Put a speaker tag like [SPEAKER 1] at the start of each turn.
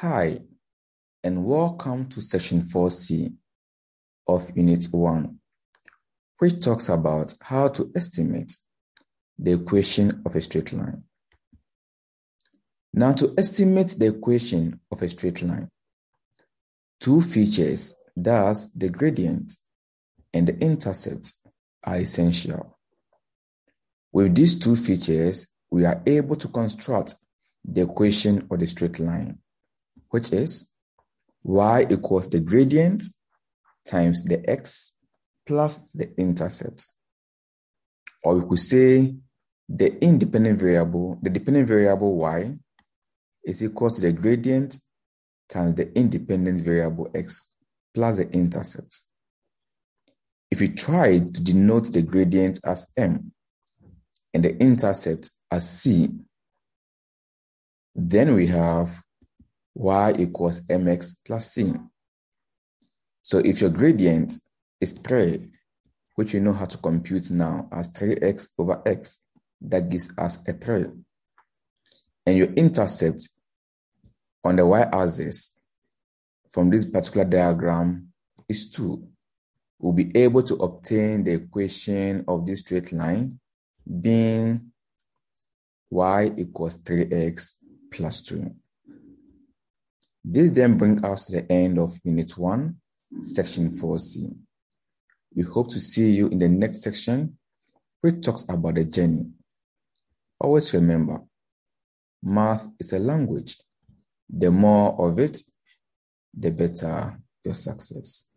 [SPEAKER 1] Hi, and welcome to section 4C of Unit 1, which talks about how to estimate the equation of a straight line. Now, to estimate the equation of a straight line, two features, thus the gradient and the intercept, are essential. With these two features, we are able to construct the equation of the straight line, which is y equals the gradient times the x plus the intercept. Or we could say the independent variable, the dependent variable y is equal to the gradient times the independent variable x plus the intercept. If you try to denote the gradient as m and the intercept as c, then we have y equals mx plus c. So if your gradient is 3, which you know how to compute now as 3x over x, that gives us a 3. And your intercept on the y-axis from this particular diagram is 2. We'll be able to obtain the equation of this straight line being y equals 3x plus 2. This then brings us to the end of Unit 1, Section 4C. We hope to see you in the next section, which talks about the journey. Always remember, math is a language. The more of it, the better your success.